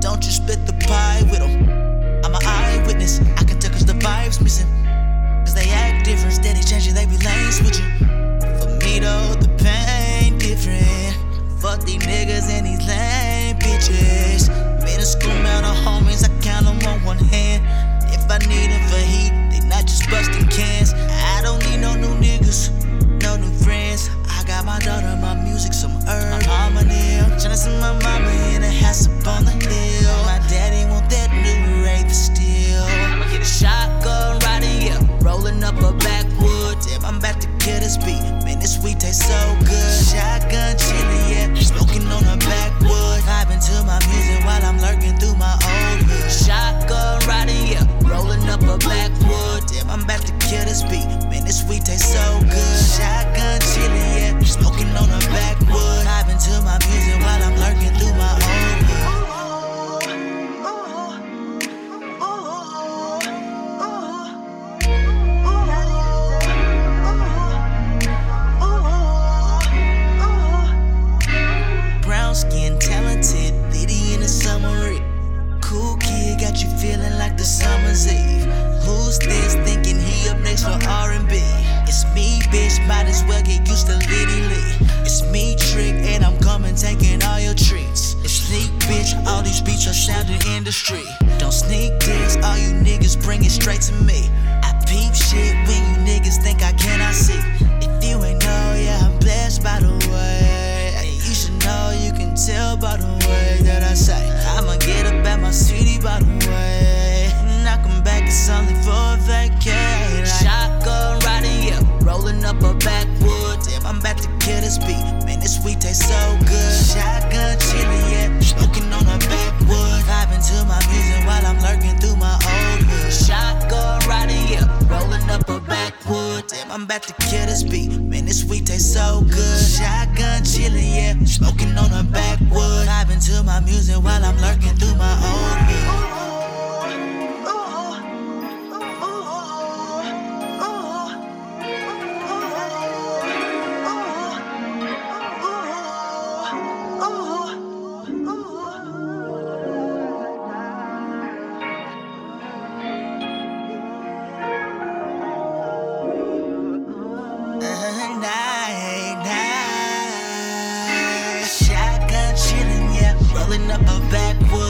don't you split the pie with them. I'm an eyewitness, I can tell cause the vibe's missing. Cause they act different, steady changing, they be lane switching. For me though, the pain different. Got you feeling like the summer's eve. Who's this thinking he up next for R&B? It's me, bitch, might as well get used to Liddy Lee. It's me, Trick, and I'm coming taking all your treats. It's sneak, bitch, all these beats are sounding industry. Don't sneak this, all you niggas bring it straight to me. I peep shit when you niggas think I cannot see. If you ain't know, yeah, I'm blessed by the way. You should know, you can tell by the way that I say. I'm about to kill this beat. Man, this sweet tastes so good. Shotgun chillin', yeah, smoking on a backwood. Vibing to my music while I'm lurking through my old rolling up a backwood.